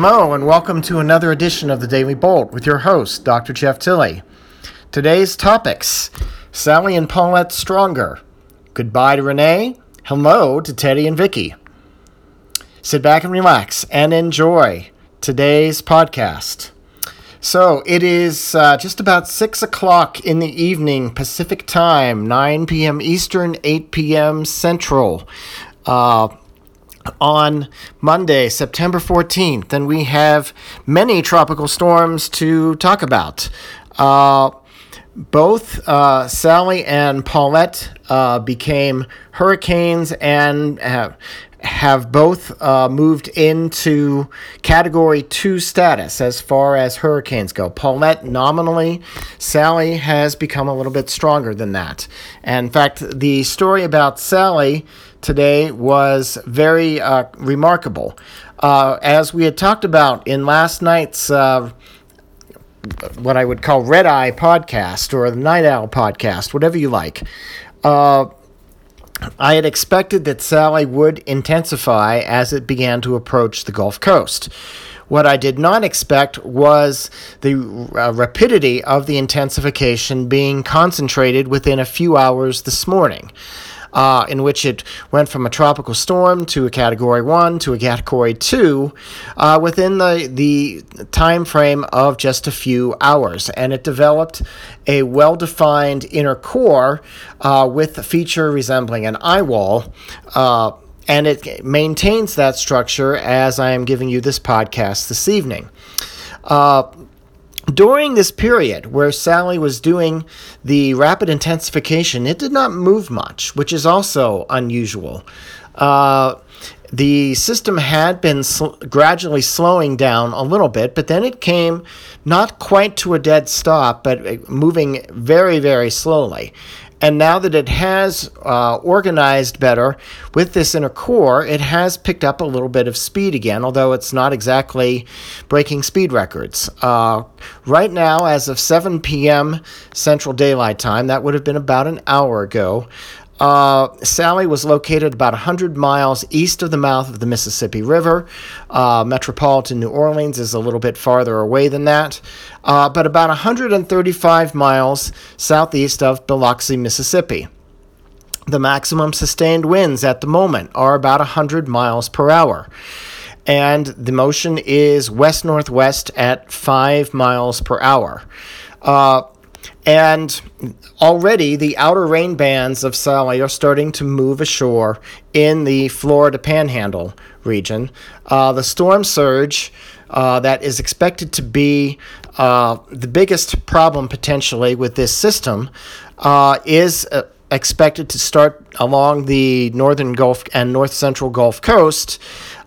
Hello, and welcome to another edition of the Daily Bolt with your host, Dr. Jeff Tilley. Today's topics Sally and Paulette Stronger. Goodbye to Rene. Hello to Teddy and Vicky. Sit back and relax and enjoy today's podcast. So it is uh, just about 6 o'clock in the evening Pacific time, 9 p.m. Eastern, 8 p.m. Central. Uh, on Monday, September 14th, and we have many tropical storms to talk about. Uh, both uh, Sally and Paulette uh, became hurricanes and have, have both uh, moved into category two status as far as hurricanes go. Paulette nominally, Sally has become a little bit stronger than that. And in fact, the story about Sally today was very uh, remarkable. Uh, as we had talked about in last night's uh, what I would call Red Eye podcast or the Night Owl podcast, whatever you like. Uh, I had expected that Sally would intensify as it began to approach the Gulf Coast. What I did not expect was the uh, rapidity of the intensification being concentrated within a few hours this morning uh, in which it went from a tropical storm to a Category One to a Category Two uh, within the the time frame of just a few hours, and it developed a well-defined inner core uh, with a feature resembling an eye wall uh, and it maintains that structure as I am giving you this podcast this evening. Uh, during this period where Sally was doing the rapid intensification, it did not move much, which is also unusual. Uh, the system had been sl- gradually slowing down a little bit, but then it came not quite to a dead stop, but uh, moving very, very slowly. And now that it has uh, organized better with this inner core, it has picked up a little bit of speed again, although it's not exactly breaking speed records. Uh, right now, as of 7 p.m. Central Daylight Time, that would have been about an hour ago, uh, Sally was located about 100 miles east of the mouth of the Mississippi River. Uh, metropolitan New Orleans is a little bit farther away than that, uh, but about 135 miles southeast of Biloxi, Mississippi. The maximum sustained winds at the moment are about 100 miles per hour. And the motion is west northwest at 5 miles per hour. And already the outer rain bands of Sally are starting to move ashore in the Florida Panhandle region. Uh, the storm surge uh, that is expected to be uh, the biggest problem potentially with this system uh, is uh, expected to start along the northern Gulf and north central Gulf Coast.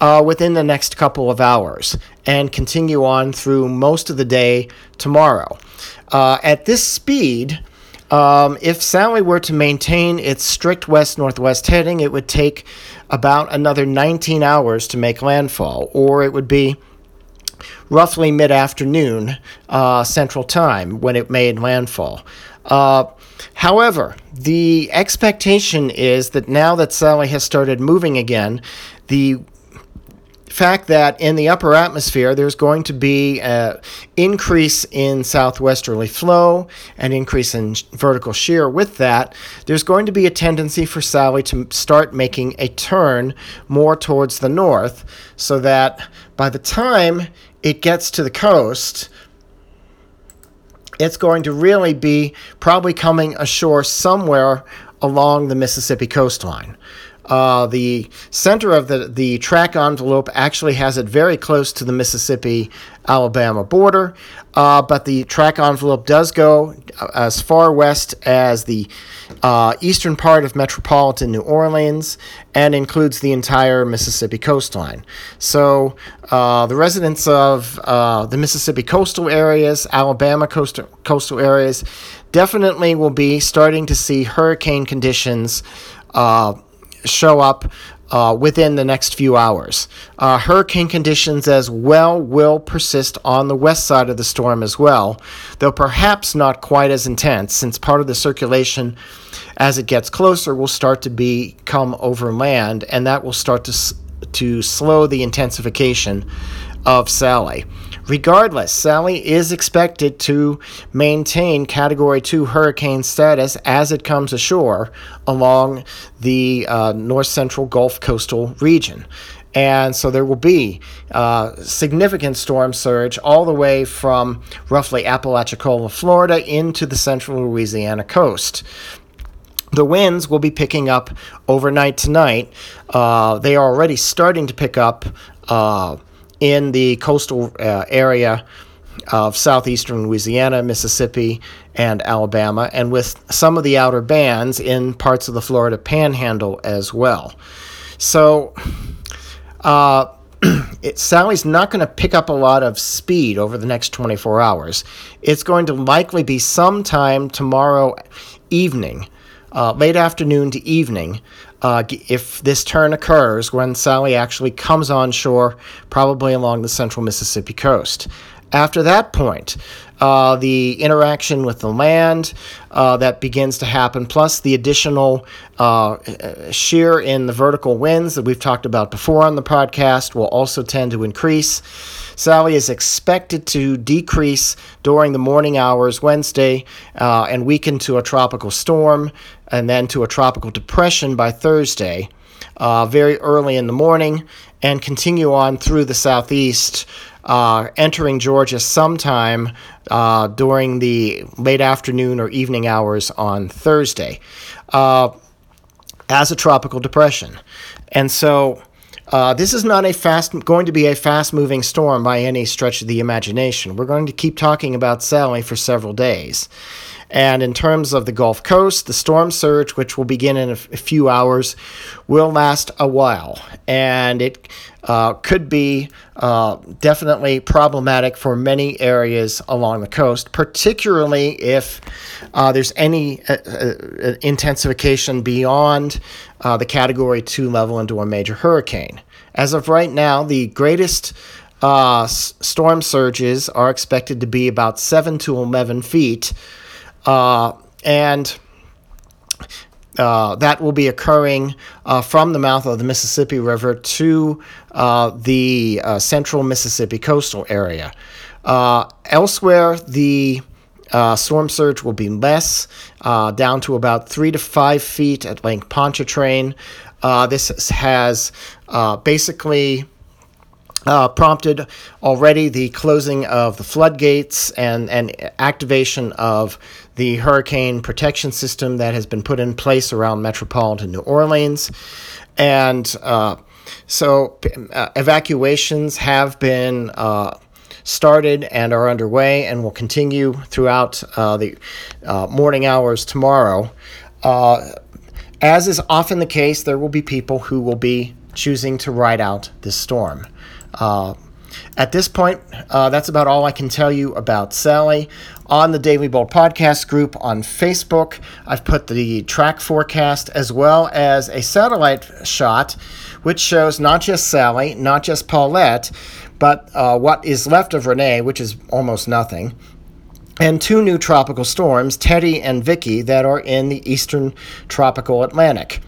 Uh, within the next couple of hours and continue on through most of the day tomorrow. Uh, at this speed, um, if Sally were to maintain its strict west northwest heading, it would take about another 19 hours to make landfall, or it would be roughly mid afternoon uh, Central Time when it made landfall. Uh, however, the expectation is that now that Sally has started moving again, the fact that in the upper atmosphere there's going to be an increase in southwesterly flow, an increase in vertical shear. With that, there's going to be a tendency for Sally to start making a turn more towards the north, so that by the time it gets to the coast, it's going to really be probably coming ashore somewhere along the Mississippi coastline. Uh, the center of the, the track envelope actually has it very close to the Mississippi Alabama border, uh, but the track envelope does go uh, as far west as the uh, eastern part of metropolitan New Orleans and includes the entire Mississippi coastline. So uh, the residents of uh, the Mississippi coastal areas, Alabama coastal, coastal areas, definitely will be starting to see hurricane conditions. Uh, show up uh, within the next few hours. Uh, hurricane conditions as well will persist on the west side of the storm as well, though perhaps not quite as intense, since part of the circulation as it gets closer will start to become over land, and that will start to, to slow the intensification of Sally. Regardless, Sally is expected to maintain Category 2 hurricane status as it comes ashore along the uh, north central Gulf coastal region. And so there will be uh, significant storm surge all the way from roughly Apalachicola, Florida, into the central Louisiana coast. The winds will be picking up overnight tonight. Uh, they are already starting to pick up uh, in the coastal uh, area of southeastern Louisiana, Mississippi, and Alabama, and with some of the outer bands in parts of the Florida panhandle as well. So, uh, it, Sally's not going to pick up a lot of speed over the next 24 hours. It's going to likely be sometime tomorrow evening, uh, late afternoon to evening, uh, if this turn occurs when Sally actually comes on shore, probably along the central Mississippi coast. After that point, uh, the interaction with the land uh, that begins to happen, plus the additional uh, shear in the vertical winds that we've talked about before on the podcast, will also tend to increase. Sally is expected to decrease during the morning hours Wednesday uh, and weaken to a tropical storm and then to a tropical depression by Thursday, uh, very early in the morning, and continue on through the southeast, uh, entering Georgia sometime uh, during the late afternoon or evening hours on Thursday uh, as a tropical depression. And so uh, this is not a fast going to be a fast moving storm by any stretch of the imagination. We're going to keep talking about Sally for several days. And in terms of the Gulf Coast, the storm surge, which will begin in a, f- a few hours, will last a while. And it uh, could be uh, definitely problematic for many areas along the coast, particularly if uh, there's any uh, uh, intensification beyond uh, the Category 2 level into a major hurricane. As of right now, the greatest s- storm surges are expected to be about 7 to 11 feet, and uh, that will be occurring uh, from the mouth of the Mississippi River to uh, the uh, central Mississippi coastal area. Uh, elsewhere, the uh, storm surge will be less, down to about three to five feet at Lake Pontchartrain. this has basically uh, prompted already the closing of the floodgates and, and activation of the hurricane protection system that has been put in place around metropolitan New Orleans. And uh, so uh, evacuations have been uh, started and are underway and will continue throughout uh, the uh, morning hours tomorrow. as is often the case, there will be people who will be choosing to ride out this storm. Uh, at this point, uh, that's about all I can tell you about Sally. On the Daily Bolt podcast group on Facebook, I've put the track forecast as well as a satellite shot, which shows not just Sally, not just Paulette, but uh, what is left of Rene, which is almost nothing, and two new tropical storms, Teddy and Vicky, that are in the eastern tropical Atlantic.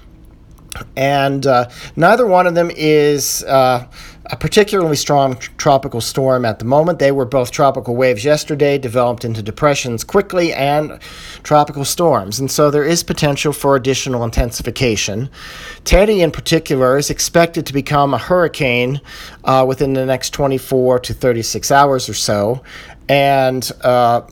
And uh, neither one of them is uh, a particularly strong tropical storm at the moment. They were both tropical waves yesterday, developed into depressions quickly, and tropical storms. And so there is potential for additional intensification. Teddy, in particular, is expected to become a hurricane uh, within the next 24 to 36 hours or so. And uh,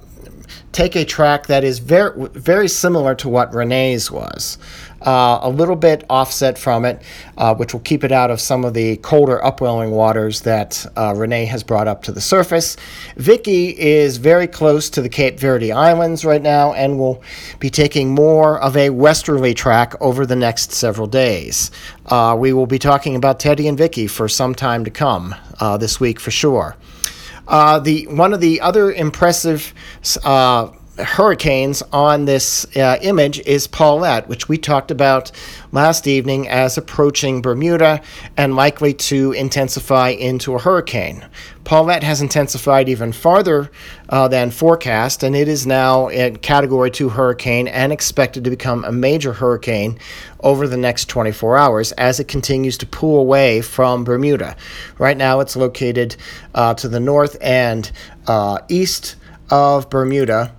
take a track that is very very similar to what Rene's was uh, a little bit offset from it, uh, which will keep it out of some of the colder upwelling waters that uh, Rene has brought up to the surface. Vicky is very close to the Cape Verde Islands right now and will be taking more of a westerly track over the next several days. Uh, we will be talking about Teddy and Vicky for some time to come uh, this week for sure. Uh, the one of the other impressive hurricanes on this uh, image is Paulette, which we talked about last evening as approaching Bermuda and likely to intensify into a hurricane. Paulette has intensified even farther uh, than forecast, and it is now a Category 2 hurricane and expected to become a major hurricane over the next 24 hours as it continues to pull away from Bermuda. Right now, it's located uh, to the north and uh, east of Bermuda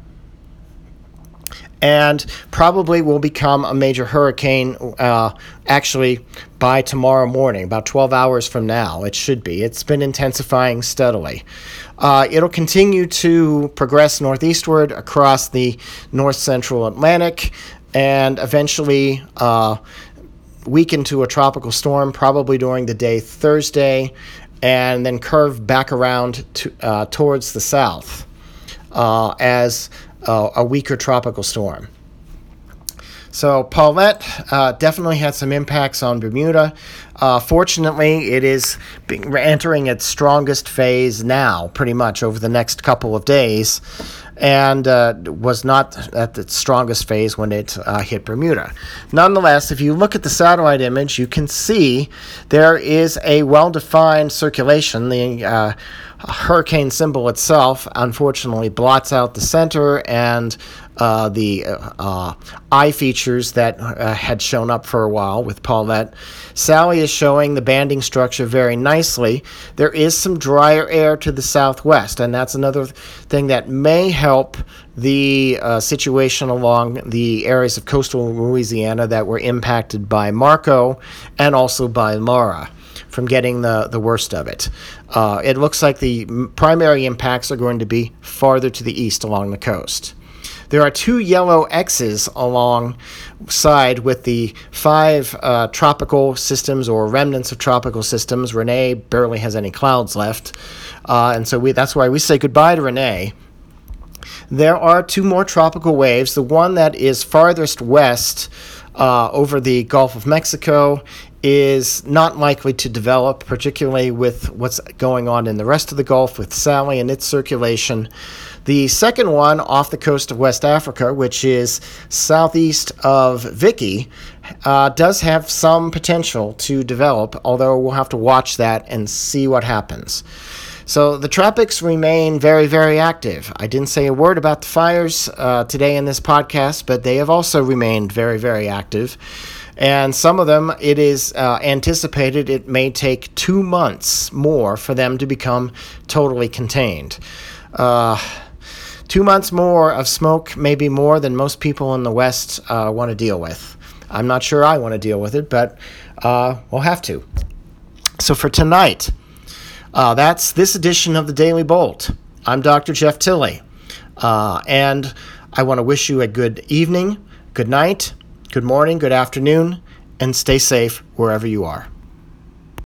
and probably will become a major hurricane uh, actually by tomorrow morning, about 12 hours from now. It should be. It's been intensifying steadily. Uh, it'll continue to progress northeastward across the north central Atlantic and eventually uh, weaken to a tropical storm, probably during the day Thursday, and then curve back around to, uh, towards the south uh, as uh, a weaker tropical storm. So Paulette uh, definitely had some impacts on Bermuda. Uh, fortunately, it is entering its strongest phase now, pretty much over the next couple of days, and uh, was not at its strongest phase when it uh, hit Bermuda. Nonetheless, if you look at the satellite image, you can see there is a well-defined circulation. The uh, hurricane symbol itself, unfortunately, blots out the center and uh, the uh, eye features that uh, had shown up for a while with Paulette. Sally is showing the banding structure very nicely. There is some drier air to the southwest, and that's another thing that may help the uh, situation along the areas of coastal Louisiana that were impacted by Marco and also by Laura from getting the, the worst of it. Uh, it looks like the primary impacts are going to be farther to the east along the coast. There are two yellow X's alongside with the five uh, tropical systems or remnants of tropical systems. Rene barely has any clouds left, uh, and so we, that's why we say goodbye to Rene. There are two more tropical waves. The one that is farthest west uh, over the Gulf of Mexico is not likely to develop, particularly with what's going on in the rest of the Gulf with Sally and its circulation. The second one off the coast of West Africa, which is southeast of Vicky, uh, does have some potential to develop, although we'll have to watch that and see what happens. So the tropics remain very, very active. I didn't say a word about the fires uh, today in this podcast, but they have also remained very, very active. And some of them, it is uh, anticipated it may take two months more for them to become totally contained. Uh, two months more of smoke may be more than most people in the West uh, want to deal with. I'm not sure I want to deal with it, but uh, we'll have to. So for tonight, uh, that's this edition of the Daily Bolt. I'm Dr. Jeff Tilley, uh, and I want to wish you a good evening, good night, good morning, good afternoon, and stay safe wherever you are.